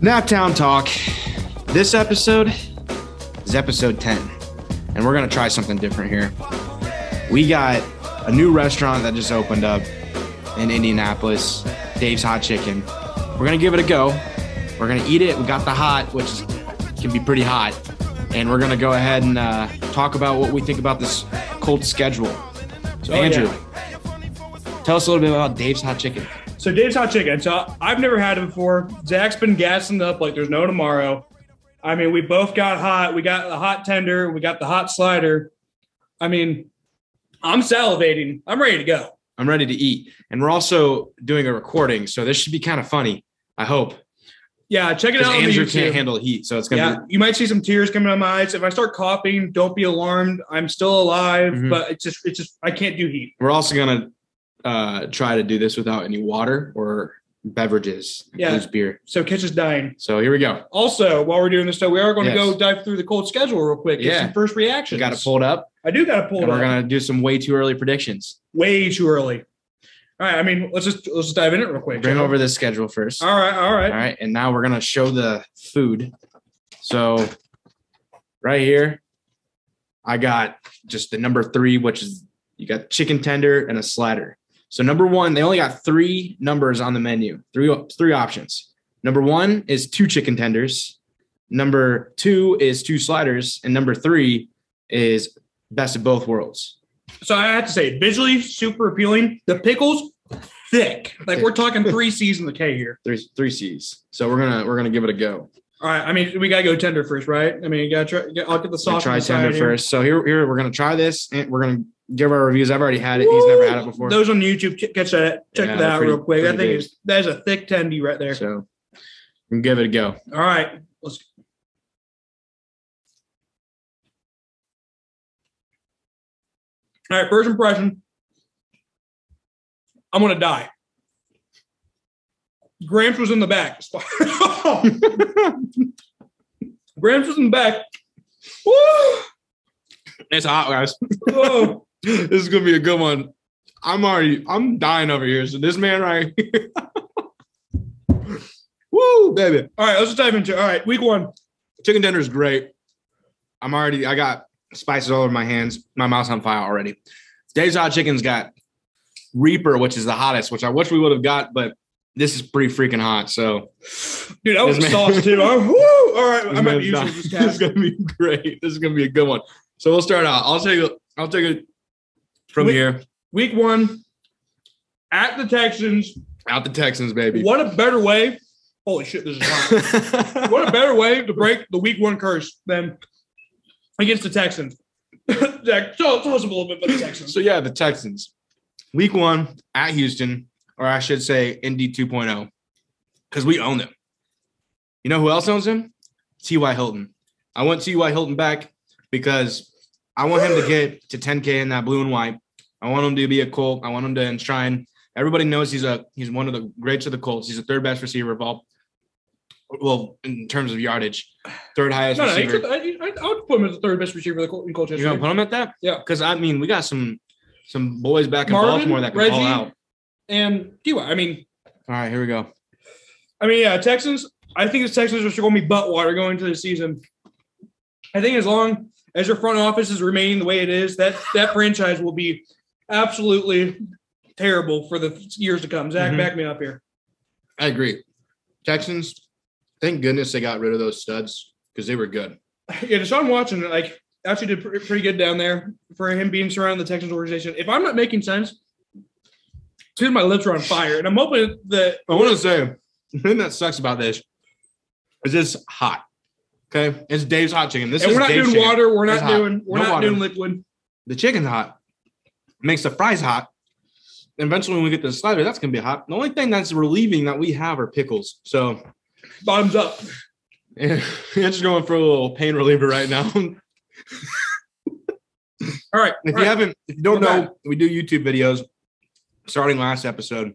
Naptown Talk. This episode is episode 10, and we're going to try something different here. We got a new restaurant that just opened up in Indianapolis, Dave's Hot Chicken. We're going to give it a go. We're going to eat it. We got the hot, which is, can be pretty hot. And we're going to go ahead and uh, talk about what we think about this Colts schedule. So, Oh, Andrew, yeah. tell us a little bit about Dave's Hot Chicken. So Dave's Hot Chicken. So I've never had it before. Zach's been gassing up like there's no tomorrow. I mean, we both got hot. We got the hot tender. We got the hot slider. I mean, I'm salivating. I'm ready to go. I'm ready to eat. And we're also doing a recording, so this should be kind of funny. I hope. Yeah, check it out. Andrew can't handle heat, so it's gonna Yeah, be you might see some tears coming out of my eyes. If I start coughing, don't be alarmed. I'm still alive, Mhm. but it's just, it's just, I can't do heat. we're also gonna uh try to do this without any water or beverages. Yeah. Includes beer. So Kitch is dying. So here we go. Also, while we're doing this, though, we are going to Yes. go dive through the Colts schedule real quick. Get Yeah. some first reactions. got it pulled up, I do got to pull and it we're gonna do some way too early predictions. way too early. All right, I mean, let's just let's just dive in it real quick. Bring over the schedule first. All right, all right. All right, and now we're gonna show the food. So right here, I got just the number three, which is you got chicken tender and a slider. So number one, they only got three numbers on the menu, three three options. Number one is two chicken tenders. Number two is two sliders, and number three is best of both worlds. So I have to say, visually super appealing. The pickles, thick. Like we're talking three C's in the K here. Three three C's. So we're gonna we're gonna give it a go. All right, I mean, we gotta go tender first, right? I mean, you gotta try. I'll get the sauce. try on the side tender first. So here here we're gonna try this, and we're gonna give our reviews. I've already had it. He's never had it before. Those on YouTube, catch that. Check Yeah, that out pretty- real quick. I think thing is that is a thick tendy right there. So give it a go. All right, let's. All right, first impression. I'm gonna die. Gramps was in the back. Gramps was in the back. Woo! It's hot, guys. Whoa. this is gonna be a good one. I'm already I'm dying over here. So this man right here. Woo, baby. All right, let's just dive into it. All right, week one. Chicken tender is great. I'm already I got spices all over my hands. My mouth's on fire already. Dave's Hot Chicken's got Reaper, which is the hottest, which I wish we would have got, but this is pretty freaking hot. So Dude, that was sauce too. Oh, woo! All right, This I might man's use this This is gonna be great. This is gonna be a good one. So we'll start out. I'll take a I'll take it from Wait. here. Week one at the Texans. Out the Texans, baby. What a better way. Holy shit, this is hot. what a better way to break the week one curse than against the Texans. Zach, tell, tell us a little bit about the Texans. so yeah, the Texans. Week one at Houston, or I should say Indy 2.0, because we own them. You know who else owns them? T.Y. Hilton. I want T.Y. Hilton back because I want him to get to 10K in that blue and white. I want him to be a Colt. I want him to enshrine. Everybody knows he's a he's one of the greats of the Colts. He's the third best receiver of all. Well, in terms of yardage, third highest No, no, receiver. I, would put him as the third best receiver in Col- in Colts You're gonna put him at that? Yeah. Because I mean, we got some some boys back in Marvin, Baltimore that can Reggie. ball out. And T.Y. I mean, All right, here we go. I mean, yeah, Texans. I think the Texans are going to be butt water going into the season. I think as long as your front office is remaining the way it is, that that franchise will be absolutely terrible for the years to come. Zach, Mhm. back me up here. I agree. Texans. Thank goodness they got rid of those studs because they were good. Yeah, Deshaun Watson like actually did pre- pretty good down there for him being surrounded the Texans organization. If I'm not making sense, dude, my lips are on fire, and I'm hoping that I want to say the thing that sucks about this is it's hot. Okay, it's Dave's hot chicken. This and is we're not Dave's doing chicken. water. We're It's not hot. doing. We're No not water. doing liquid. The chicken's hot. Makes the fries hot. Eventually, when we get to the slider, that's gonna be hot. The only thing that's relieving that we have are pickles. So Bottoms up. yeah, I'm just going for a little pain reliever right now. All right. If all you right. haven't, if you don't Not know, we do YouTube videos starting last episode.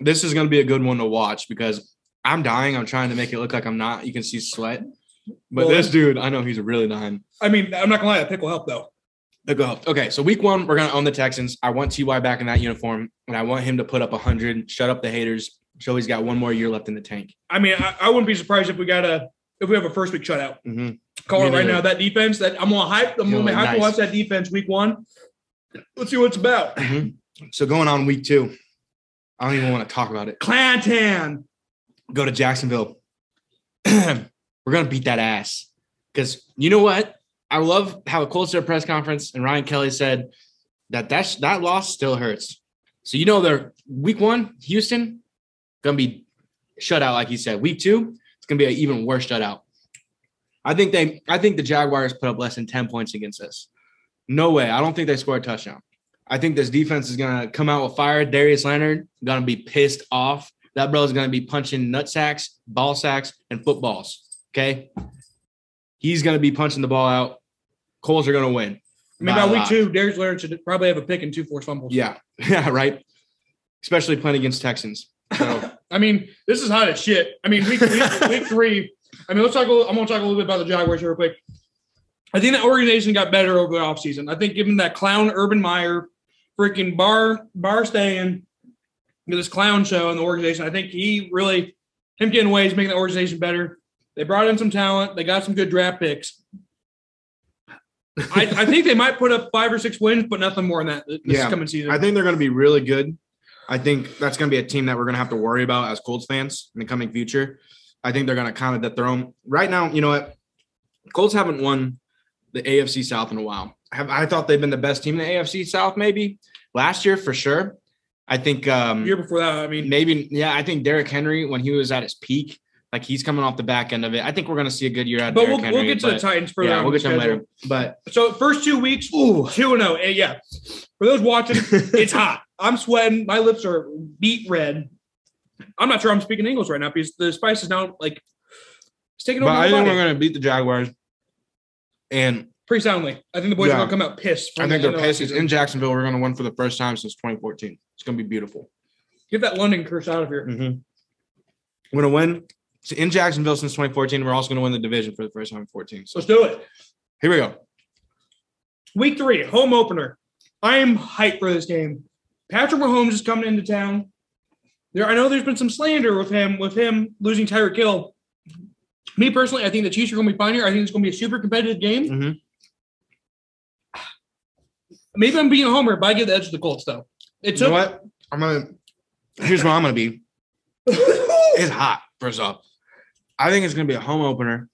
This is going to be a good one to watch because I'm dying. I'm trying to make it look like I'm not. You can see sweat. But Well, this dude, I know he's really dying. I mean, I'm not gonna lie, that pick will help though. Look up. Okay, so week one, we're going to own the Texans. I want Ty back in that uniform, and I want him to put up 100, shut up the haters, So he's got one more year left in the tank. I mean, I, I wouldn't be surprised if we got a if we have a first week shutout. Mm-hmm. Call Me it right now. That defense, that I'm gonna hype. The moment. I'm gonna hype to nice. watch that defense week one. Let's see what it's about. So going on week two, I don't even want to talk about it. Clanton. Go to Jacksonville. We're gonna beat that ass because you know what? I love how the Colts did a press conference and Ryan Kelly said that that sh- that loss still hurts. So you know they're week one, Houston gonna be shut out like he said. Week two, it's gonna be an even worse shutout. I think they I think the Jaguars put up less than 10 points against us. No way. I don't think they scored a touchdown. I think this defense is gonna come out with fire. Darius Leonard gonna be pissed off. That bro's gonna be punching nut sacks, ball sacks, and footballs. Okay. He's gonna be punching the ball out. Colts are gonna win. I mean, By by week lot. two, Darius Leonard should probably have a pick and two forced fumbles. Yeah. Yeah, right. Especially playing against Texans. So I mean, this is hot as shit. I mean, week, week, week three. I mean, let's talk. A little, I'm going to talk a little bit about the Jaguars real quick. I think that organization got better over the offseason. I think given that clown Urban Meyer, freaking bar bar stand this clown show in the organization, I think he really him getting away is making the organization better. They brought in some talent. They got some good draft picks. I, I think they might put up five or six wins, but nothing more than that this Yeah. coming season. I think they're going to be really good. I think that's going to be a team that we're going to have to worry about as Colts fans in the coming future. I think they're going to kind of dethrone. Right now, you know what? Colts haven't won the AFC South in a while. Have I thought they've been the best team in the AFC South? Maybe last year for sure. I think um, year before that, I mean, maybe yeah. I think Derrick Henry when he was at his peak, like he's coming off the back end of it. I think we're going to see a good year out of but Derrick we'll, Henry. we'll get to the Titans further. yeah, we'll get to them later. But So first two weeks, ooh, two and zero. Eh, Yeah, for those watching, it's hot. I'm sweating. My lips are beet red. I'm not sure I'm speaking English right now because the spice is now like it's taking but over I think body we're going to beat the Jaguars. And pretty soundly. I think the boys Yeah. are gonna come out pissed. I think the they're pissed. It's in Jacksonville. We're going to win for the first time since 2014. It's going to be beautiful. Get that London curse out of here. Mm-hmm. We're going to win it's in Jacksonville since 2014. We're also going to win the division for the first time in 14. So Let's do it. here we go. Week three, home opener. I am hyped for this game. Patrick Mahomes is coming into town. There, I know there's been some slander with him, with him losing Tyreek Hill. Me personally, I think the Chiefs are going to be fine here. I think it's going to be a super competitive game. Mhm. Maybe I'm being a homer, but I give the edge to the Colts though. It You know what? I'm to, here's what I'm to be. It's hot, first off. I think it's going to be a home opener.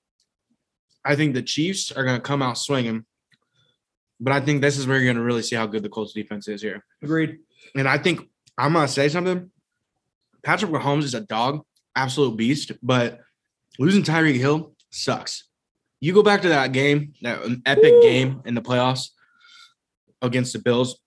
I think the Chiefs are going to come out swinging. But I think this is where you're going to really see how good the Colts defense is here. Agreed. And I think I'm gonna say something. Patrick Mahomes is a dog, absolute beast, but losing Tyreek Hill sucks. You go back to that game, that epic game in the playoffs against the Bills.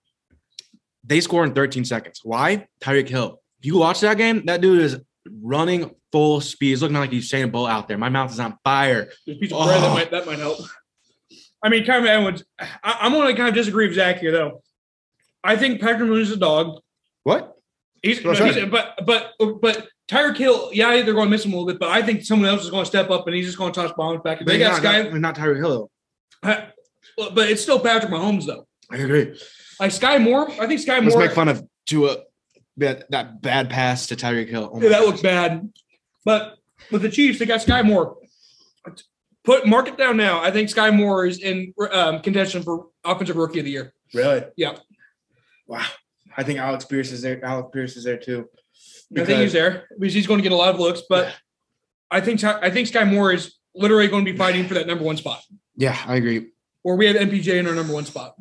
They score in 13 seconds. Why? Tyreek Hill. If you watch that game, that dude is running full speed. He's looking like he's Usain Bolt out there. My mouth is on fire. There's a piece of bread that Oh. might that might help. I mean, Kyron Edwards. I, I'm going to kind of disagree with Zach here though. I think Patrick Mahomes is a dog. What? He's, That's he's- but but but Tyreek Hill, yeah, they're going to miss him a little bit, but I think someone else is going to step up and he's just going to toss bombs back. They got not, Sky, not, not Tyreek Hill. but it's still Patrick Mahomes though. I agree. Like Skyy Moore, I think Sky Let's Moore. make fun of Tua that that bad pass to Tyreek Hill. Oh Yeah, that gosh. looks bad. But with the Chiefs, they got Skyy Moore. Put mark it down now. I think Skyy Moore is in um, contention for offensive rookie of the year. Really? Yeah. Wow. I think Alec Pierce is there. Alec Pierce is there too. I think he's there because he's going to get a lot of looks. But I think I think Skyy Moore is literally going to be fighting for that number one spot. Yeah, I agree. Or we have MPJ in our number one spot.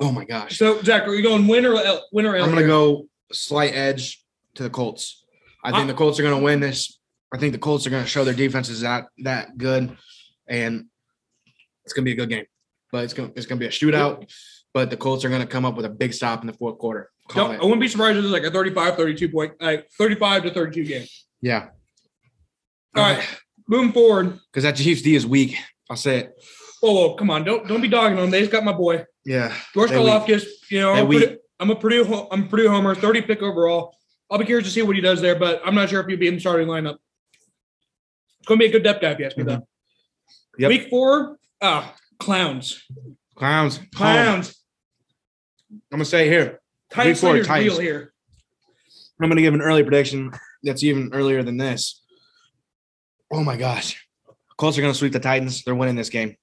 Oh my gosh. So Zach, are you going win or L, win or L? I'm gonna go slight edge to the Colts. I think Uh, the Colts are gonna win this. I think the Colts are gonna show their defense is that that good, and it's gonna be a good game. But it's gonna it's gonna be a shootout. But the Colts are gonna come up with a big stop in the fourth quarter. Call I wouldn't be surprised if it's like a 35, 32 point, like 35 to 32 game. Yeah. All right, moving forward. Because that Chiefs D is weak. I'll say it. Whoa, whoa, come on! Don't don't be dogging them. They just got my boy Yeah. George weak. You know, I'm. Purdue, I'm a Purdue. I'm a Purdue homer. 30 pick overall. I'll be curious to see what he does there, but I'm not sure if he'll be in the starting lineup. It's going to be a good depth guy if you ask me though. Yep. Week four, ah, clowns, Clowns. Clowns. I'm gonna say it here. Titan Week four, Slayer's Titans. real here. I'm going to give an early prediction that's even earlier than this. Oh my gosh. Colts are going to sweep the Titans. They're winning this game.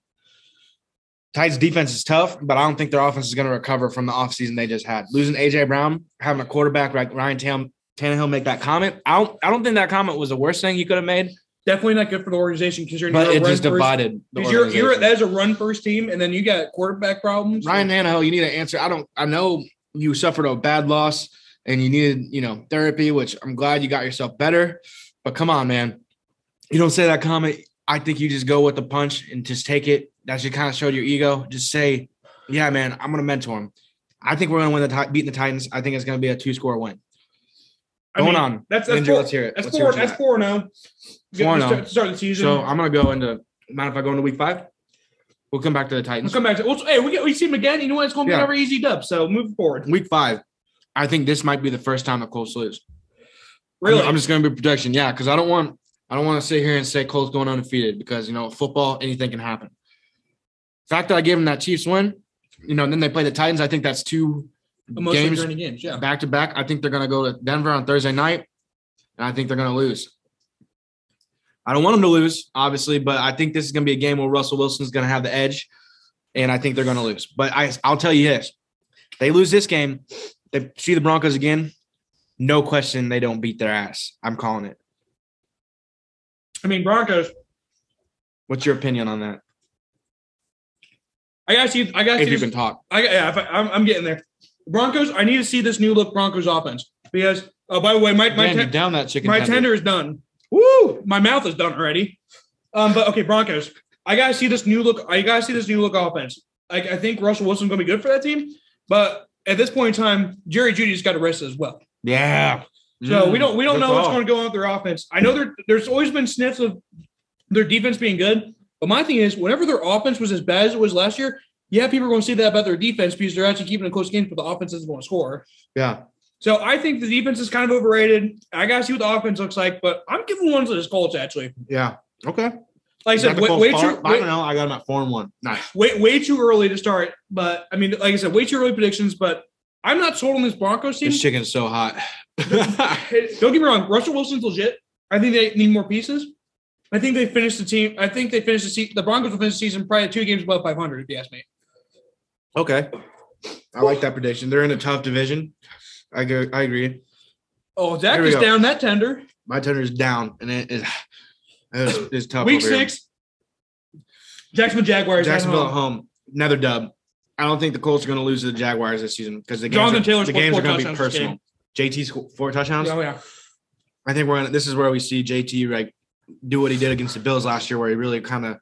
Titans defense is tough, but I don't think their offense is going to recover from the offseason they just had. Losing AJ Brown, having a quarterback like Ryan Tam- Tannehill make that comment. I don't I don't think that comment was the worst thing he could have made, Definitely not good for the organization because you're but it just divided. Because you're, you're that is a run first team, and then you got quarterback problems. Ryan Tannehill, you need an answer. I don't. I know you suffered a bad loss and you needed, you know, therapy, which I'm glad you got yourself better. But come on, man, you don't say that comment. I think you just go with the punch and just take it. That should kind of show your ego. Just say, "Yeah, man, I'm gonna mentor him." I think we're gonna win the Ti- beating the Titans. I think it's gonna be a two score win. I Going mean, on, That's that's Andrew, four, let's hear it. that's Let's four. That's got. four now. Oh. Four and oh. Start, the season. So I'm gonna go into. Mind if I go into week five? We'll come back to the Titans. We'll come back to. Well, hey, we get we see him again. You know what? It's going to be Yeah. another easy dub. So move forward. Week five. I think this might be the first time the Colts lose. Really, I'm, I'm just going to be protection. Yeah, because I don't want I don't want to sit here and say Colts going undefeated because you know football anything can happen. The fact that I gave them that Chiefs win, you know, and then they play the Titans. I think that's two games games. Yeah. back to back. I think they're going to go to Denver on Thursday night, and I think they're going to lose. I don't want them to lose, obviously, but I think this is going to be a game where Russell Wilson's going to have the edge, and I think they're going to lose. But I, I'll tell you this: they lose this game, they see the Broncos again. No question, they don't beat their ass. I'm calling it. I mean, Broncos. What's your opinion on that? I gotta see. I gotta If see. you This, can talk, I yeah. If I, I'm, I'm getting there. Broncos. I need to see this new look Broncos offense because. Oh, by the way, my my ten- down that chicken. my tender. tender is done. Woo! My mouth is done already. Um, but okay, Broncos. I gotta see this new look. I gotta see this new look offense. I, I think Russell Wilson's gonna be good for that team, but at this point in time, Jerry Jeudy's got arrested as well. Yeah. So Mm, we don't we don't know what's call. going to go on with their offense. I know there there's always been sniffs of their defense being good, but my thing is whenever their offense was as bad as it was last year, yeah, people are going to say that about their defense because they're actually keeping a close game, but the offense isn't going to score. Yeah. So I think the defense is kind of overrated. I got to see what the offense looks like, but I'm giving one to the Colts actually. Yeah. Okay. Like I said, way, way far? too I don't know. I got them at four and one. Nice. way way too early to start. But I mean, like I said, way too early predictions. But I'm not sold on this Broncos team. This chicken's so hot. Don't get me wrong, Russell Wilson's legit. I think they need more pieces. I think they finished the team. I think they finished the season. The Broncos will finish the season probably two games above 500, if you ask me. okay. I like that prediction. They're in a tough division. I go. I agree. Oh, Zach is go. down that tender. My tender is down, and it is it's, it's tough. Week over here. six, Jacksonville Jaguars. Jacksonville at home. home. Another dub. I don't think the Colts are going to lose to the Jaguars this season because the games Jonathan are, the games are going to be personal. JT scored four touchdowns. Oh yeah. I think we're gonna, this is where we see JT like do what he did against the Bills last year, where he really kind of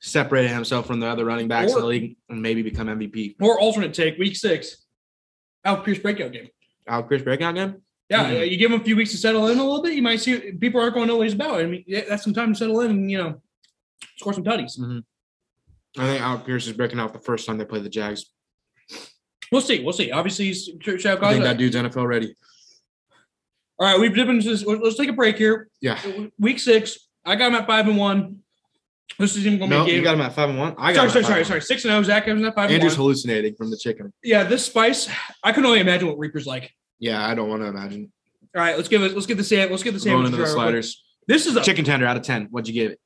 separated himself from the other running backs in the league and maybe become MVP. Or alternate take, week six. Al Pierce breakout game. Al Pierce breakout game. Yeah, Mhm. you give him a few weeks to settle in a little bit. You might see people aren't going to know what he's about. I mean, that's some time to settle in and you know score some tutties. I think Al Pierce is breaking out the first time they play the Jags. We'll see. We'll see. Obviously, he's Shaq I think that dude's NFL ready. Right, we've dipped into this. Let's take a break here. Yeah. Week six. I got him at five and one. This is even going to No, be a you got him at five and one. I got sorry, him sorry, at sorry, sorry. Six and zero. Zach has him at five and one. Andrew's and one. hallucinating from the chicken. Yeah, this spice. I can only imagine what Reaper's like. Yeah, I don't want to imagine. All right, let's give it. Let's get the sand. Let's get the Going into the try real quick. sliders. This is a Chicken tender out of ten. What'd you give it?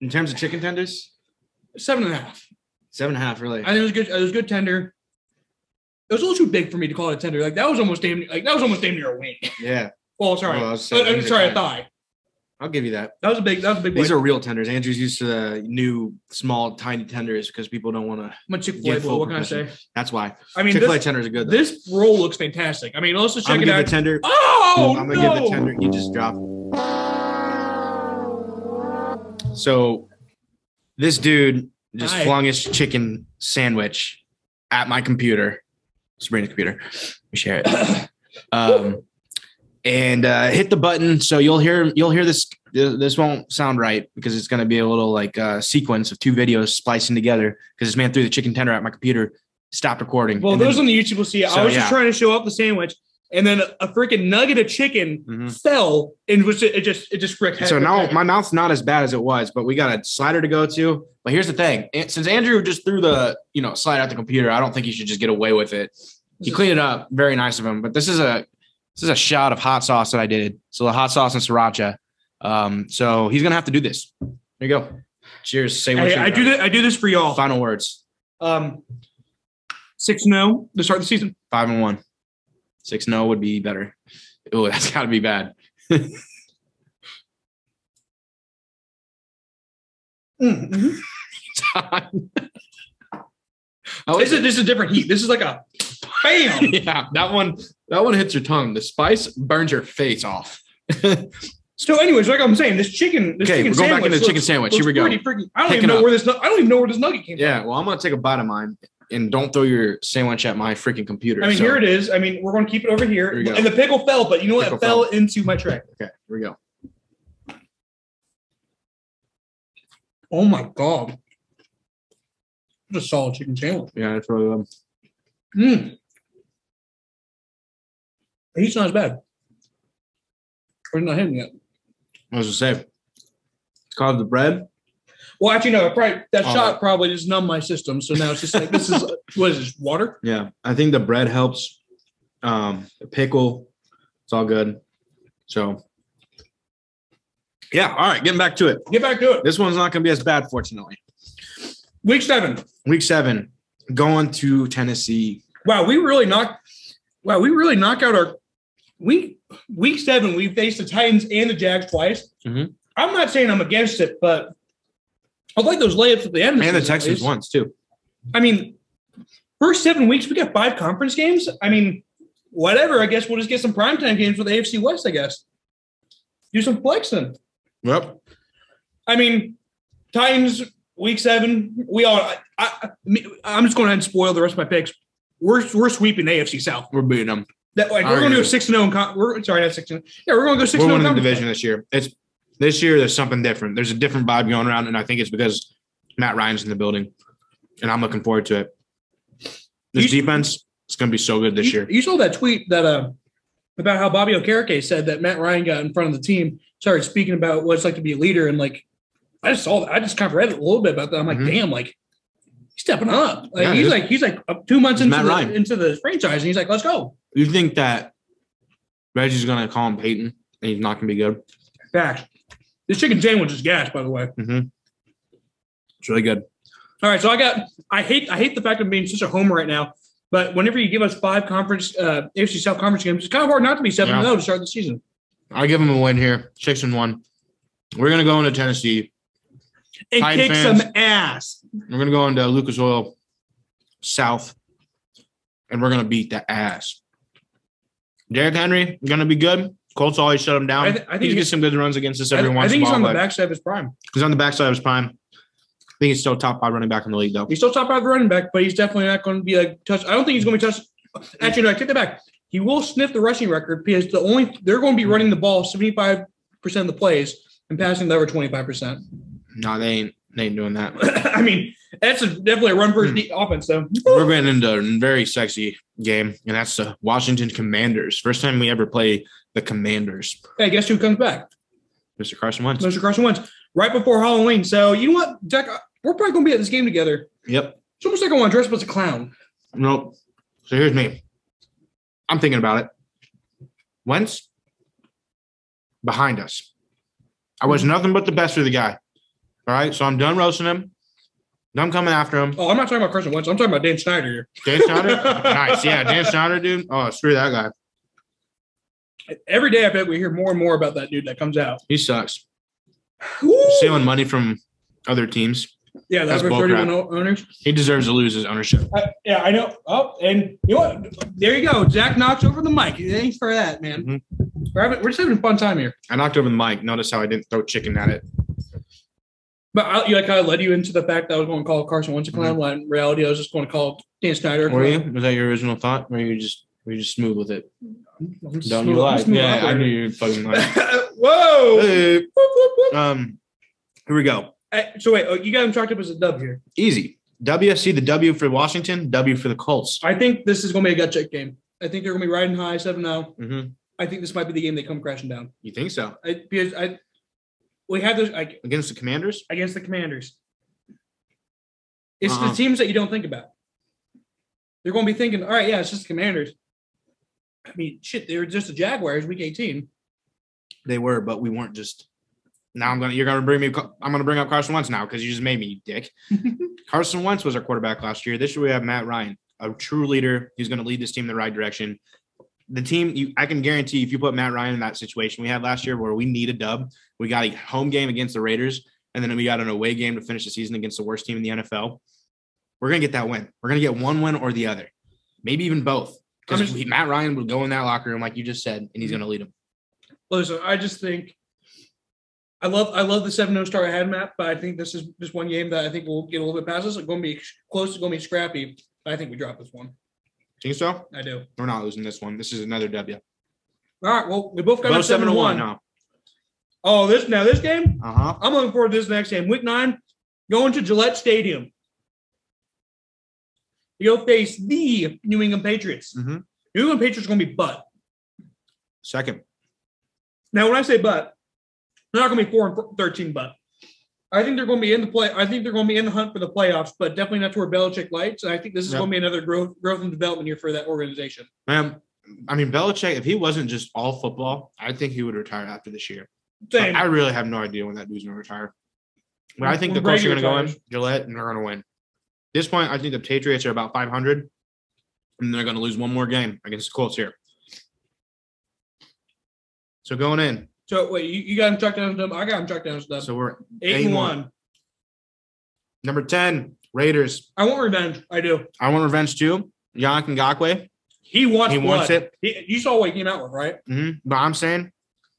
In terms of chicken tenders, seven and a half. seven and a half. Really? I think it was good. It was good tender. It was a little too big for me to call it a tender. Like that was almost damn. Like that was almost damn near a wing. yeah. Well, sorry, Uh, saying uh, are sorry, a thigh. I'll give you that. That was a big. That was a big. These are real tenders. Andrew's used to the new small tiny tenders because people don't want to. I'm a Chick Fil A boy. What can I say? That's why I mean, Chick Fil A tenders are good. Though. this roll looks fantastic. I mean, let's just check I'm it give out. tender. oh I'm gonna no! give the tender. You just dropped. So, this dude just flung his chicken sandwich at my computer, Sabrina's computer. We share it. Um, and uh, hit the button. So you'll hear you'll hear this. This won't sound right because it's going to be a little like uh, sequence of two videos splicing together. Because this man threw the chicken tender at my computer, stopped recording. Well, and then- those on the YouTube will see. it. I So, was just trying to show off the sandwich, and then a, a freaking nugget of chicken Mhm. fell and was it just it just fricked. So now my mouth's not as bad as it was, but we got a slider to go to. But here's the thing: since Andrew just threw the you know slide at the computer, I don't think he should just get away with it. He cleaned it up, very nice of him. But this is a This is a shot of hot sauce that I did. So the hot sauce and sriracha. Um, so he's gonna have to do this. There you go. Cheers. Say what Hey, you I do that. I do this for y'all. Final words. Um, six no to start the season. Five and one. Six no would be better. Oh, that's gotta be bad. Mm-hmm. I This is this is a different heat. This is like a bam. yeah, that one that one hits your tongue. The spice burns your face off. So, anyways, like I'm saying, this chicken, this Okay, chicken we're going back sandwich into the chicken sandwich. Here we go. I don't even know up. where this. I don't even know where this nugget came Yeah, well, I'm gonna take a bite of mine and don't throw your sandwich at my freaking computer. I mean, So- here it is. I mean, we're going to keep it over here, Here and the pickle fell, but you know what? Pickle It fell into my tray. Okay, here we go. Oh my god, what a solid chicken sandwich. Yeah, I throw them. Mm. He's not as bad. We're not hitting yet. I was gonna say, it's called the bread. Well, actually, no. Probably that Oh. shot probably just numbed my system. So now it's just like this is what is this water? Yeah, I think the bread helps. Um, the pickle, it's all good. So, yeah. All right, getting back to it. Get back to it. This one's not gonna be as bad, fortunately. Week seven. Week seven, going to Tennessee. Wow, we really knocked. Wow, we really knock out our week week seven. We faced the Titans and the Jags twice. Mhm. I'm not saying I'm against it, but I like those layups at the end. And the Texans once too. I mean, first seven weeks we got five conference games. I mean, whatever. I guess we'll just get some primetime games with the AFC West. I guess do some flexing. Yep. I mean, Titans week seven. We all. I, I, I'm just going ahead and spoil the rest of my picks. We're we're sweeping AFC South. We're beating them. That like we're going to go six and zero. con- We're sorry, not six and yeah, we're going to go six We're winning the division this year. It's this year. There's something different. There's a different vibe going around, and I think it's because Matt Ryan's in the building, and I'm looking forward to it. This You- defense is going to be so good this you, year. You saw that tweet that uh about how Bobby Okereke said that Matt Ryan got in front of the team, started speaking about what it's like to be a leader, and like I just saw that. I just kind of read a little bit about that. I'm like, Mhm. damn, like he's stepping up. Like Yeah, he's like he's like up two months into Matt the, Ryan. into the franchise, and he's like, let's go. You think that Reggie's going to call him Peyton, and he's not going to be good? Facts. This chicken sandwich is gas, by the way. Mm-hmm. It's really good. All right, so I got. I hate. I hate the fact of being such a homer right now. But whenever you give us five conference, uh, AFC South conference games, it's kind of hard not to be seven Yeah. zero to start the season. I give him a win here, six and one. We're going to go into Tennessee. And Titan kick fans. some ass. We're going to go into Lucas Oil South, and we're going to beat the ass. Derrick Henry going to be good. Colts always shut him down. I thi- I think he he- gets some good runs against us I, every I once think in a he's on the backside of his prime. He's on the backside of his prime. I think he's still top five running back in the league, though. He's still top five running back, but he's definitely not going to be like touch. I don't think he's going to be touched. Actually, no, I take that back. He will sniff the rushing record because the only they're going to be running the ball seventy five percent of the plays and passing the other twenty five percent. No, they ain't. They ain't doing that. I mean, that's a, definitely a run first hmm. offense, though. We're getting into a very sexy game, and that's the Washington Commanders. First time we ever play the Commanders. Hey, guess who comes back? Mr. Carson Wentz. Mr. Carson Wentz, right before Halloween. So you know what, Jack? Uh, we're probably going to be at this game together. Yep. It's almost like I want to dress up as a clown. Nope. So here's me. I'm thinking about it. Wentz behind us. I was hmm. nothing but the best for the guy. All right. So I'm done roasting him. Done coming after him. Oh, I'm not talking about Carson Wentz. I'm talking about Dan Snyder here. Dan Snyder. nice. Yeah. Dan Snyder, dude. Oh, screw that guy. Every day, I bet we hear more and more about that dude that comes out. He sucks. Woo! Stealing money from other teams. Yeah, that's bull 31 o- owners. He deserves to lose his ownership. I, yeah, I know. Oh, and you know what? There you go. Zach knocks over the mic. Thanks for that, man. Mhm. We're, having, we're just having a fun time here. I knocked over the mic. Notice how I didn't throw chicken at it. But I, you like how I led you into the fact that I was going to call Carson Wentz a clown. When in reality, I was just going to call Dan Snyder. Were you? Was that your original thought? Or were you just were you just smooth with it? Don't you lie? Yeah, I knew you were fucking lying. Whoa. Hey. Whoop, whoop, whoop. Um, here we go. Hey, so wait, oh, you got him chalked up as a dub here. Easy. WFC, the W for Washington, W for the Colts. I think this is going to be a gut check game. I think they're going to be riding high 7 0. Mm-hmm. I think this might be the game they come crashing down. You think so? I, because I, we had those like Against the Commanders? against the Commanders. It's Uh-uh. the teams that you don't think about. They're going to be thinking, all right, yeah, it's just the Commanders. I mean, shit, they were just the Jaguars week 18. They were, but we weren't just. Now I'm gonna. You're gonna bring me. I'm gonna bring up Carson Wentz now because you just made me, you dick. Carson Wentz was our quarterback last year. This year we have Matt Ryan, a true leader. He's gonna lead this team in the right direction. The team, you, I can guarantee, if you put Matt Ryan in that situation we had last year, where we need a dub, we got a home game against the Raiders, and then we got an away game to finish the season against the worst team in the NFL. We're gonna get that win. We're gonna get one win or the other, maybe even both. Because Matt Ryan would go in that locker room like you just said, and he's mm-hmm. gonna lead them. Listen, I just think I love I love the 7-0 start I had, Matt, but I think this is just one game that I think we'll get a little bit past us. It's going to be close. It's going to be scrappy. I think we drop this one. Think so? I do. We're not losing this one. This is another W. All right. Well, we both got Both a seven to one. now. Oh, this now this game. Uh huh. I'm looking forward to this next game. Week nine, going to Gillette Stadium. You'll face the New England Patriots. Mm-hmm. New England Patriots are going to be butt. Second. Now, when I say butt, they're not going to be four and thirteen but I think they're going to be in the play. I think they're going to be in the hunt for the playoffs, but definitely not to where Belichick lights. And I think this is Yep. going to be another growth, growth and development year for that organization. Man, I mean, Belichick, if he wasn't just all football, I think he would retire after this year. Same. I really have no idea when that dude's going to retire. But I think the Colts are going to go in. Gillette, and they're going to win. At this point, I think the Patriots are about 500, and they're going to lose one more game against the Colts here. So going in, So wait, you, you got him chucked down them. I got him chucked down them. so we're eight, eight and and one. number 10, Raiders. I want revenge. I do. I want revenge too. Yannick Ngakoue. He wants. He wants it. He, you saw what he came out with, right? hmm But I'm saying,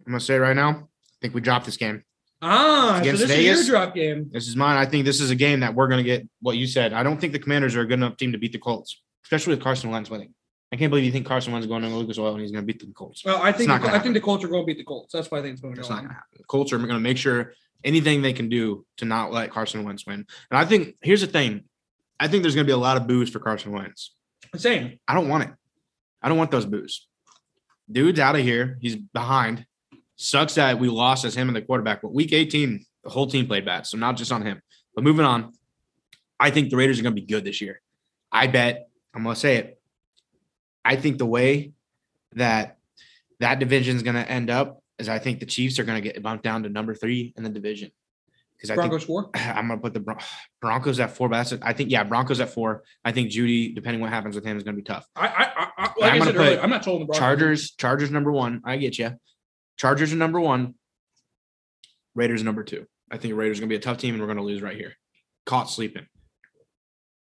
I'm to say it right now, I think we drop this game. Ah, so this Vegas? is your drop game. This is mine. I think this is a game that we're going to get what you said. I don't think the Commanders are a good enough team to beat the Colts, especially with Carson Wentz winning. I can't believe you think Carson Wentz is going to Lucas Oil and he's going to beat the Colts. Well, I think the, I think the Colts are going to beat the Colts. That's why I think it's going to It's go not going to happen. The Colts are going to make sure anything they can do to not let Carson Wentz win. And I think here's the thing. I think there's going to be a lot of boos for Carson Wentz. Same. I don't want it. I don't want those boos. Dude's out of here. He's behind. Sucks that we lost as him and the quarterback. But week 18, the whole team played bad. So not just on him. But moving on, I think the Raiders are going to be good this year. I bet, I'm going to say it. I think the way that that division is going to end up is I think the Chiefs are going to get bumped down to number three in the division. Because I think Broncos four. I'm gonna put the Bron- Broncos at four, but that's I think yeah, Broncos at four. I think Jeudy, depending what happens with him, is gonna be tough. I, I, I, like I'm I gonna earlier, put I'm not told the Broncos. Chargers, Chargers number one. I get you. Chargers are number one. Raiders number two. I think Raiders are gonna be a tough team, and we're gonna lose right here. Caught sleeping.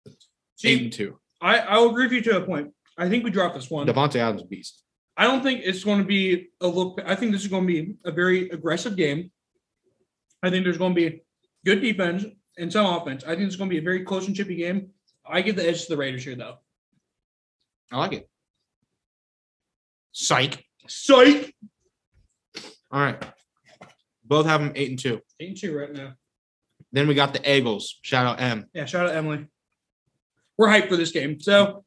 Eight See, and two. I, I will agree with you to a point. I think we drop this one. Davante Adams beast. I don't think it's going to be a look. I think this is going to be a very aggressive game. I think there's going to be good defense and some offense. I think it's going to be a very close and chippy game. I give the edge to the Raiders here, though. I like it. Psych. Psych. All right. Both have them eight and two. Eight and two right now. Then we got the Eagles. Shout out M. Yeah, shout out Emily. We're hyped for this game. So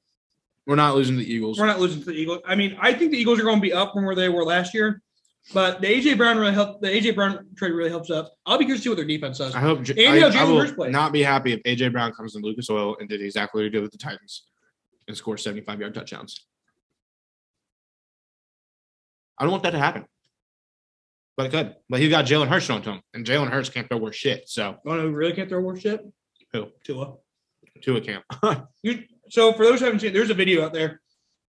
We're not losing to the Eagles. we're not losing to the Eagles. I mean, I think the Eagles are going to be up from where they were last year. But the AJ Brown really helped. The AJ Brown trade really helps up. I'll be curious to see what their defense does. I hope. J- And I, I will not be happy if AJ Brown comes to Lucas Oil and did exactly what he did with the Titans and scores seventy-five yard touchdowns. I don't want that to happen, but it could. But he got Jalen Hurts thrown to him, and Jalen Hurts can't throw worth shit. So Oh no, really can't throw worse shit. Who? Tua. to a camp. You, so for those who haven't seen, there's a video out there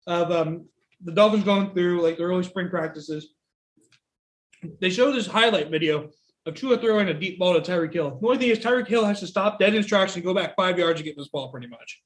of um, the Dolphins going through like the early spring practices. They show this highlight video of Tua throwing a deep ball to Tyreek Hill. The only thing is Tyreek Hill has to stop dead in his tracks and go back five yards to get this ball, pretty much.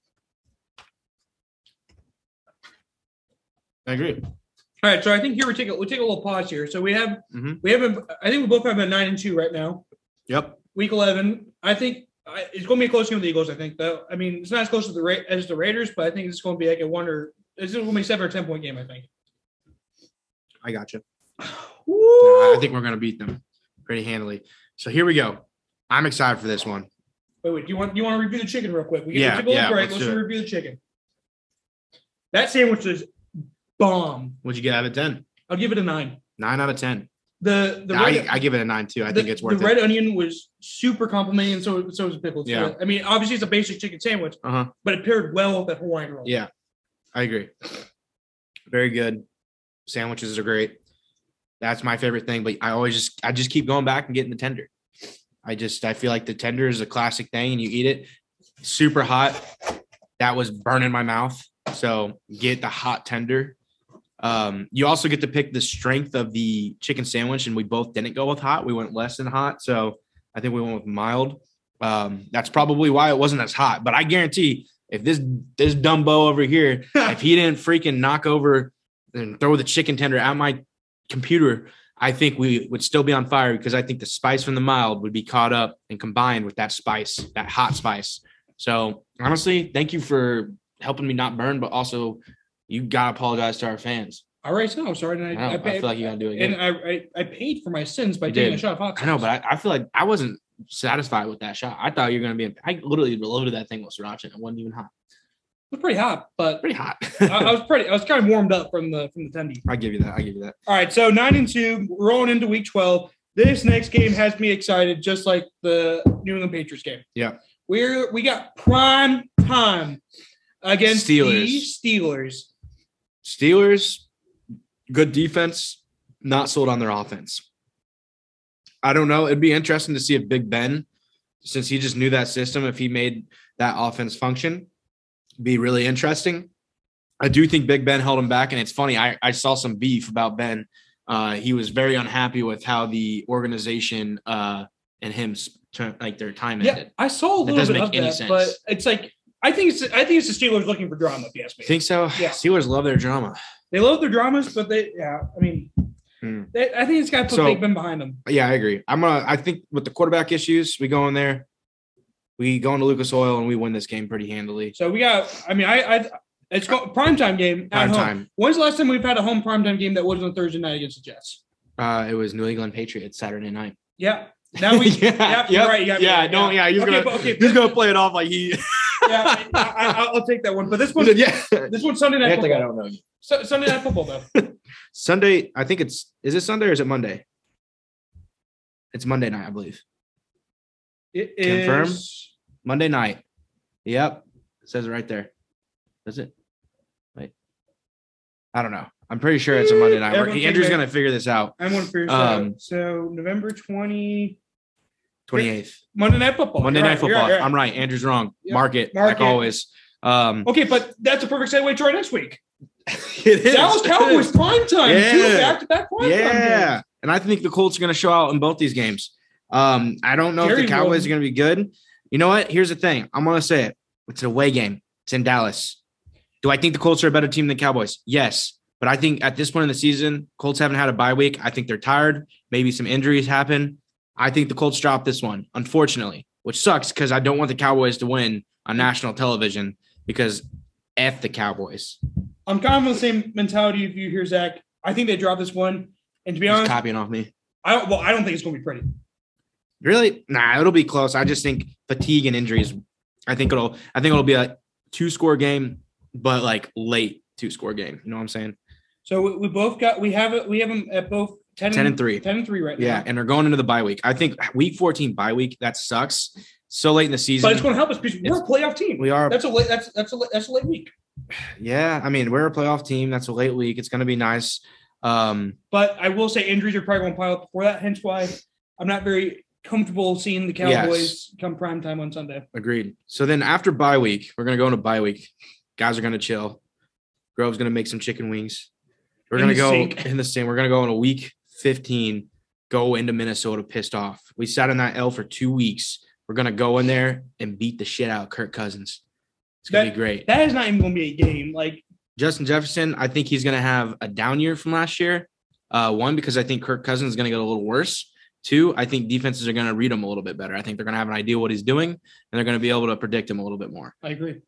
I agree. All right, so I think here we take a we take a little pause here. So we have Mhm. we have a, I think we both have a nine and two right now. Yep. Week eleven, I think I, it's going to be a close game with the Eagles. I think though. I mean, it's not as close as the Ra- as the Raiders, but I think it's going to be like a one or it's going to be a seven or ten point game. I think. I got you. Woo! I think we're gonna beat them pretty handily. So here we go. I'm excited for this one. Wait, wait. Do you want you want to review the chicken real quick? We Yeah, we took a little yeah, break. let's Let's, review the chicken. That sandwich is bomb. What'd you get out of ten? I'll give it a nine. Nine out of ten. The the I, red, I give it a nine too. I the, think it's worth the it. red onion was super complimenting, and so so was the pickles. too. Yeah. I mean, obviously it's a basic chicken sandwich, Uh huh. but it paired well with that Hawaiian roll. Yeah, I agree. Very good. Sandwiches are great. That's my favorite thing. But I always just I just keep going back and getting the tender. I just I feel like the tender is a classic thing, and you eat it super hot. That was burning my mouth. So get the hot tender. Um, you also get to pick the strength of the chicken sandwich, and we both didn't go with hot. We went less than hot. So I think we went with mild. Um, that's probably why it wasn't as hot. But I guarantee if this this Dumbo over here, if he didn't freaking knock over and throw the chicken tender at my computer, I think we would still be on fire because I think the spice from the mild would be caught up and combined with that spice, that hot spice. So honestly, thank you for helping me not burn, but also you gotta apologize to our fans. All right, so I'm sorry. And I, I, I, paid, feel like you gotta do it and again. I, I, I paid for my sins by You taking did. a shot of hot I know, but I, I feel like I wasn't satisfied with that shot. I thought you were gonna be. I literally loaded that thing with sriracha and it wasn't even hot. it was pretty hot, but Pretty hot. I, I was pretty. I was kind of warmed up from the from the tendy. I give you that. I give you that. All right, so nine and two, rolling into week twelve. This next game has me excited, just like the New England Patriots game. Yeah. we're we got prime time against Steelers. the Steelers. Steelers. Good defense, not sold on their offense. I don't know. It'd be interesting to see if Big Ben, since he just knew that system, if he made that offense function, be really interesting. I do think Big Ben held him back, and it's funny. I, I saw some beef about Ben. Uh, he was very unhappy with how the organization uh, and him like their time Yeah, ended. I saw a That little doesn't bit make of any that, sense. but it's like I think it's I think it's the Steelers looking for drama. If you ask me, Think so? Yeah. Steelers love their drama. they love their dramas, but they yeah, I mean, Hmm. they, I think it's got to put So- Big behind them. Yeah, I agree. I'm gonna. I think with the quarterback issues, we go in there, we go into Lucas Oil, and we win this game pretty handily. So we got. I mean, I I it's called primetime game at Prime home. time. When's the last time we've had a home primetime game that wasn't on Thursday night against the Jets? Uh, it was New England Patriots Saturday night. Yeah. Now we. yeah, you're yep, right. Yeah, right, don't. Yeah, he's Okay, gonna. but- okay, he's but- gonna play it off like he. yeah, I, I, I'll take that one. But this one, said, yeah. this one's Sunday night I think I don't know. you. Su- Sunday night football though. Sunday. I think it's. Is it Sunday or is it Monday? It's Monday night, I believe. It Confirm? is- Monday night. Yep. It says it right there. Does it? Wait. I don't know. I'm pretty sure it's a Monday night. Everyone Andrew's gonna figure this out. I'm going to figure this Um, out. So November twenty. 28th. Monday night football. Monday You're Night right, Football. right, right. I'm right. Andrew's wrong. Yeah. Mark it, Mark like it. always. Um, Okay, but that's a perfect segue to our next week. it is. Dallas Cowboys prime time. Yeah. back to back prime time. Yeah, games. and I think the Colts are going to show out in both these games. Um, I don't know if the Cowboys will. are going to be good. You know what? Here's the thing. I'm going to say it. It's an away game. It's in Dallas. Do I think the Colts are a better team than Cowboys? Yes. But I think at this point in the season, Colts haven't had a bye week. I think they're tired. Maybe some injuries happen. I think the Colts drop this one, unfortunately, which sucks because I don't want the Cowboys to win on national television because F the Cowboys. I'm kind of on the same mentality of you here, Zach. I think they dropped this one. And to be Just honest, copying off me. I don't, well, I don't think it's going to be pretty. Really? Nah, it'll be close. I just think fatigue and injuries. I think it'll. I think it'll be a two score game, but like late two score game. You know what I'm saying? So we, we both got we have it. We have them at both 10, 10 and three. Ten and three right now. Yeah, and they're going into the bye week. I think week 14 bye week that sucks. So late in the season. but it's going to help us because we're a playoff team. we are. That's a late. That's that's a late, that's a late week. Yeah, I mean we're a playoff team. That's a late week. It's going to be nice. Um, But I will say injuries are probably going to pile up before that. Hence why I'm not very comfortable seeing the Cowboys come prime time on Sunday. agreed. So then after bye week, we're going to go into bye week. Guys are going to chill. Grove's going to make some chicken wings. We're In to go sink. in the same. We're going to go in a week 15, go into Minnesota pissed off. We sat in that L for two weeks. We're going to go in there and beat the shit out of Kirk Cousins. It's going to That- be great. That is not even going to be a game. Like Justin Jefferson, I think he's going to have a down year from last year. Uh, one, because I think Kirk Cousins is going to get a little worse. Two, I think defenses are going to read him a little bit better. I think they're going to have an idea what he's doing, and they're going to be able to predict him a little bit more. I agree.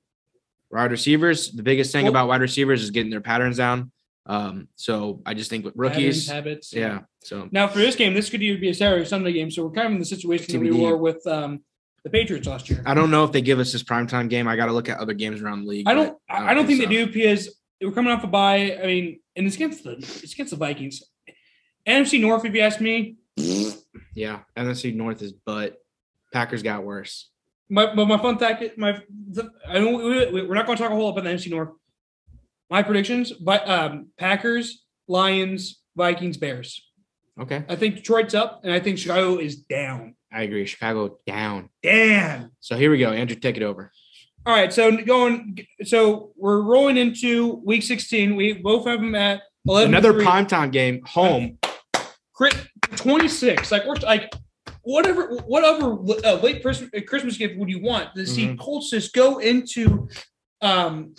Wide receivers, the biggest thing Well- about wide receivers is getting their patterns down. Um, so I just think with rookies, habits. yeah. So Now for this game, this could either be a Saturday or Sunday game. So we're kind of in the situation that we were with um, the Patriots last year. I don't know if they give us this primetime game. I got to look at other games around the league. I don't. I, I don't think, so. they do because we're coming off a bye. I mean, and it's against the it's against the Vikings. NFC North, if you ask me, Yeah, NFC North is, but Packers got worse. my but my fun fact, my the, I don't. We, we're not going to talk a whole lot about the NFC North. My predictions, but um, Packers Lions, Vikings, Bears. Okay. I think Detroit's up, and I think Chicago is down. I agree. Chicago down. Damn. So here we go. Andrew, take it over. All right, so going, so we're rolling into week 16. We both have them at 11. Another primetime game, home. Crit 26. Like we're like whatever whatever uh, late Christmas, Christmas gift would you want to see Mhm. Colts just go into um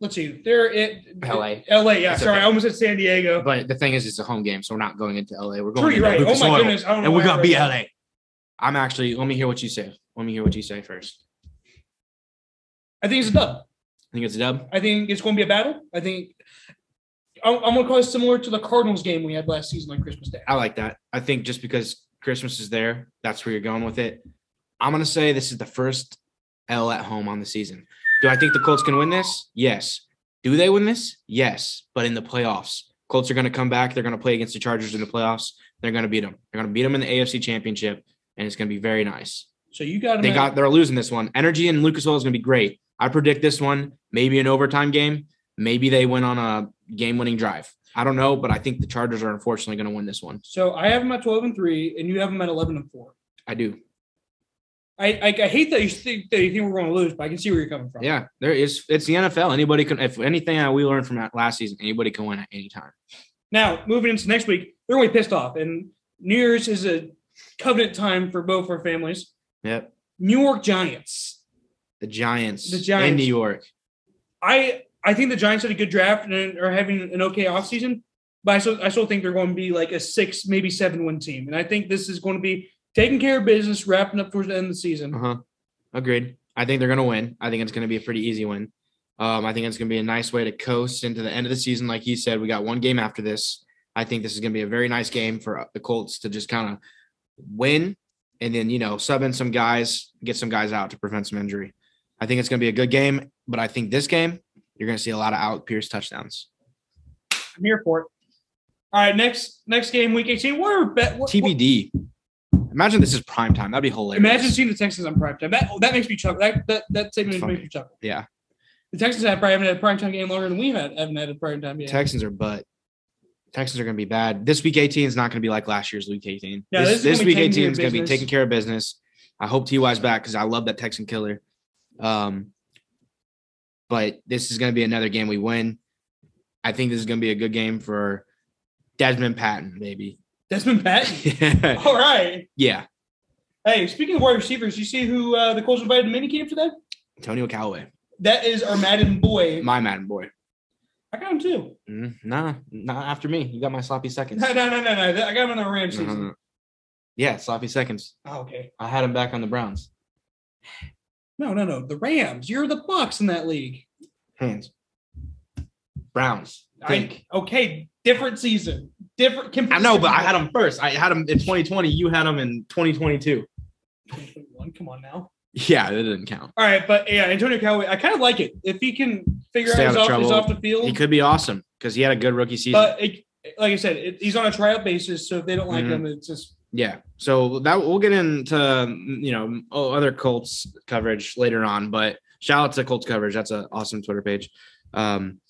let's see they're at LA. LA yeah It's sorry okay. I almost said San Diego But the thing is, it's a home game, so we're not going into LA. We're going True, right oh Lucas my Oil, goodness and we're gonna be that. LA. I'm actually. Let me hear what you say. Let me hear what you say first. I think it's a dub I think it's a dub. I think it's going to be a battle I think I'm, I'm going to call it similar to the Cardinals game we had last season on Christmas Day I like that. I think just because Christmas is there, that's where you're going with it. I'm gonna say this is the first L at home on the season. Do I think the Colts can win this? Yes. Do they win this? Yes. But in the playoffs, Colts are gonna come back. They're gonna play against the Chargers in the playoffs. They're gonna beat them. They're gonna beat them in the AFC Championship, and it's gonna be very nice. so you got They at- got they're losing this one. Energy and Lucas Oil is gonna be great. I predict this one maybe an overtime game. Maybe they win on a game-winning drive. I don't know, but I think the Chargers are unfortunately gonna win this one. so I have them at 12 and 3 and you have them at 11 and 4 I do. I, I, I hate that you think that you think we're going to lose, but I can see where you're coming from. Yeah, there is. It's the NFL. Anybody can. If anything we learned from that last season, anybody can win at any time. Now, moving into next week, they're going to be pissed off. And New Year's is a covenant time for both our families. Yep. New York Giants. The Giants. The Giants. in New York. I I think the Giants had a good draft and are having an okay offseason, but I still, I still think they're going to be like a six, maybe seven win team. And I think this is going to be taking care of business, wrapping up towards the end of the season. Uh huh. Agreed. I think they're gonna win. I think it's gonna be a pretty easy win. Um, I think it's gonna be a nice way to coast into the end of the season. Like he said, we got one game after this. I think this is gonna be a very nice game for uh, the Colts to just kind of win, and then you know sub in some guys, get some guys out to prevent some injury. I think it's gonna be a good game, but I think this game you're gonna see a lot of Alec Pierce touchdowns. I'm here for it. All right, next next game, week 18. What are bet? What, TBD. Imagine this is prime time. That'd be hilarious. Imagine seeing the Texans on prime time. That that makes me chuckle. That that that segment makes me chuckle. Yeah. The Texans have probably haven't had a prime time game longer than we had haven't had a prime time yet. Texans are butt. Texans are going to be bad. This week 18 is not going to be like last year's week 18. Yeah, this this is this week 18 is going to be taking care of business. I hope Ty's back because I love that Texan killer. Um, but this is going to be another game we win. I think this is going to be a good game for Dezmon Patmon, maybe. Dezmon Patmon. All right. yeah, Hey, speaking of wide receivers, you see who uh, the Colts invited to minicamp today? Antonio Callaway, That is our Madden boy. my Madden boy. I got him too. Mm, nah, not after me. You got my sloppy seconds. No, no, no, no, no. I got him in the Rams season. Uh, yeah, sloppy seconds. Oh, okay. I had him back on the Browns. No, no, no. The Rams. You're the Bucks in that league. Hands. Browns. I, Think. okay, different season. Different. I know, but I had them first. I had them in 2020. You had them in 2022. 2021. Come on now. Yeah, that didn't count. All right, but yeah, Antonio Callaway. I kind of like it if he can figure Stay out his out off, of his trouble. off the field. He could be awesome because he had a good rookie season. but it, like I said, it, he's on a tryout basis. So if they don't like Mhm. him, it's just yeah. So that we'll get into you know oh, other Colts coverage later on. But shout out to Colts coverage. That's an awesome Twitter page. Um,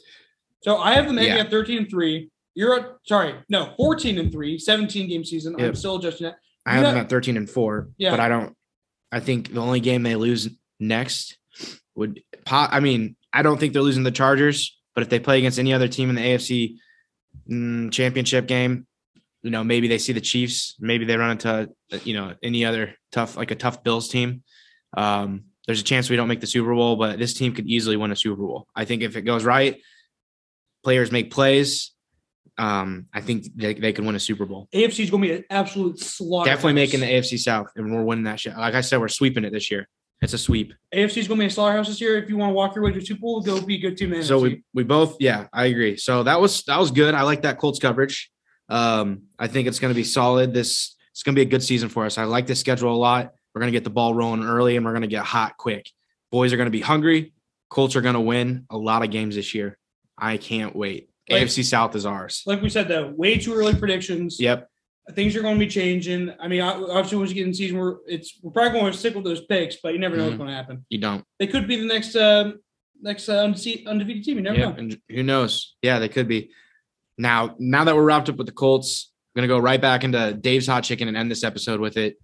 So I have them ending Yeah. at 13 and 3. You're at, sorry, no, 14 and 3, 17 game season. I'm still adjusting that. I have them at 13 and four. Yeah. But I don't. I think the only game they lose next would. I mean, I don't think they're losing the Chargers. But if they play against any other team in the AFC mm, Championship game, you know, maybe they see the Chiefs. Maybe they run into you know any other tough like a tough Bills team. Um, there's a chance we don't make the Super Bowl, but this team could easily win a Super Bowl. I think if it goes right, players make plays. Um, I think they, they could win a Super Bowl. AFC is going to be an absolute slaughter. Definitely making the AFC South, and we're winning that shit. Like I said, we're sweeping it this year. It's a sweep. AFC is going to be a slaughterhouse this year. If you want to walk your way to Super Bowl, go be a good team. So we we both, yeah, I agree. So that was that was good. I like that Colts coverage. Um, I think it's going to be solid. This it's going to be a good season for us. I like this schedule a lot. We're going to get the ball rolling early, and we're going to get hot quick. Boys are going to be hungry. Colts are going to win a lot of games this year. I can't wait. Like- AFC South is ours. like we said, though, way too early predictions. Yep. Things are going to be changing. I mean, obviously, once you get in season, we're it's we're probably going to stick with those picks, but you never know Mhm. what's going to happen. You don't. They could be the next um, next uh, undefe- undefeated team. You never Yeah. know. And who knows? Yeah, they could be. Now, now that we're wrapped up with the Colts, I'm gonna go right back into Dave's hot chicken and end this episode with it.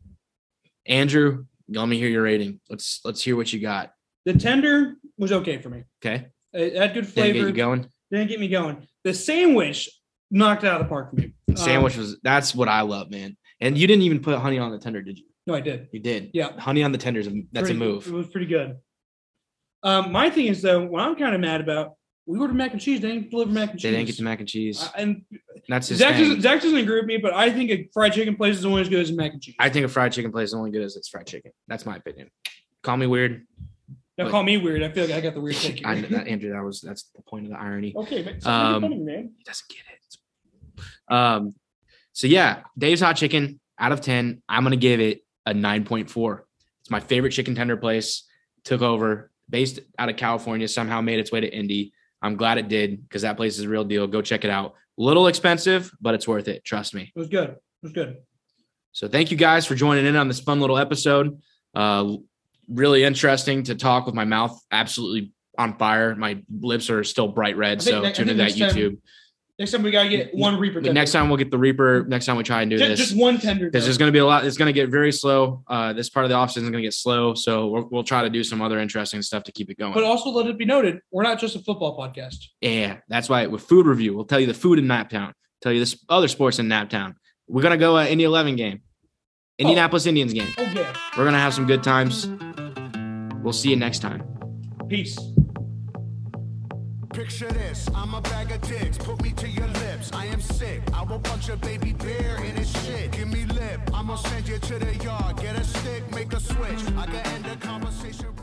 Andrew, let me hear your rating. Let's let's hear what you got. The tender was okay for me. Okay, It had good didn't flavor. get you going. Didn't get me going. The sandwich knocked it out of the park for me. Um, Sandwich was that's what I love, man. And you didn't even put honey on the tender, did you? no, I did. You did. Yeah. Honey on the tenders. That's Pretty- a move. It was pretty good. Um, my thing is though, what I'm kind of mad about, we ordered mac and cheese. They didn't deliver mac and cheese. They didn't get the mac and cheese. Uh, and That's his Zach doesn't, Zach doesn't agree with me, but I think a fried chicken place is only as good as a mac and cheese. I think a fried chicken place is only good as it's fried chicken. That's my opinion. Call me weird. Don't but- call me weird. I feel like I got the weird take. I, that, Andrew, that was that's the point of the irony. okay, but Um, funny, man. He doesn't get it. Um, so yeah, Dave's Hot Chicken out of ten, I'm gonna give it a nine point four. It's my favorite chicken tender place. Took over, based out of California, somehow made its way to Indy. I'm glad it did because that place is a real deal. Go check it out. Little expensive, but it's worth it. Trust me. It was good. It was good. So thank you guys for joining in on this fun little episode. Uh, really interesting to talk with my mouth absolutely on fire. My lips are still bright red. So ne- tune into that next time- YouTube. Next time we gotta get one reaper. But next time we'll get the Reaper. Next time we try and do just, this. just one tender. because there's going to be a lot. It's going to get very slow. Uh, this part of the offseason is going to get slow, so we'll, we'll try to do some other interesting stuff to keep it going. But also let it be noted, we're not just a football podcast. yeah, that's why with food review, we'll tell you the food in Naptown, tell you this other sports in Naptown. We're going to go uh, Indy 11 game, Indianapolis Indians game. Oh yeah. We're going to have some good times. We'll see you next time. Peace. Picture this, I'm a bag of dicks. Put me to your lips. I am sick. I will punch a baby bear in his shit. Give me lip. I'ma send you to the yard. Get a stick, make a switch. I can end the conversation.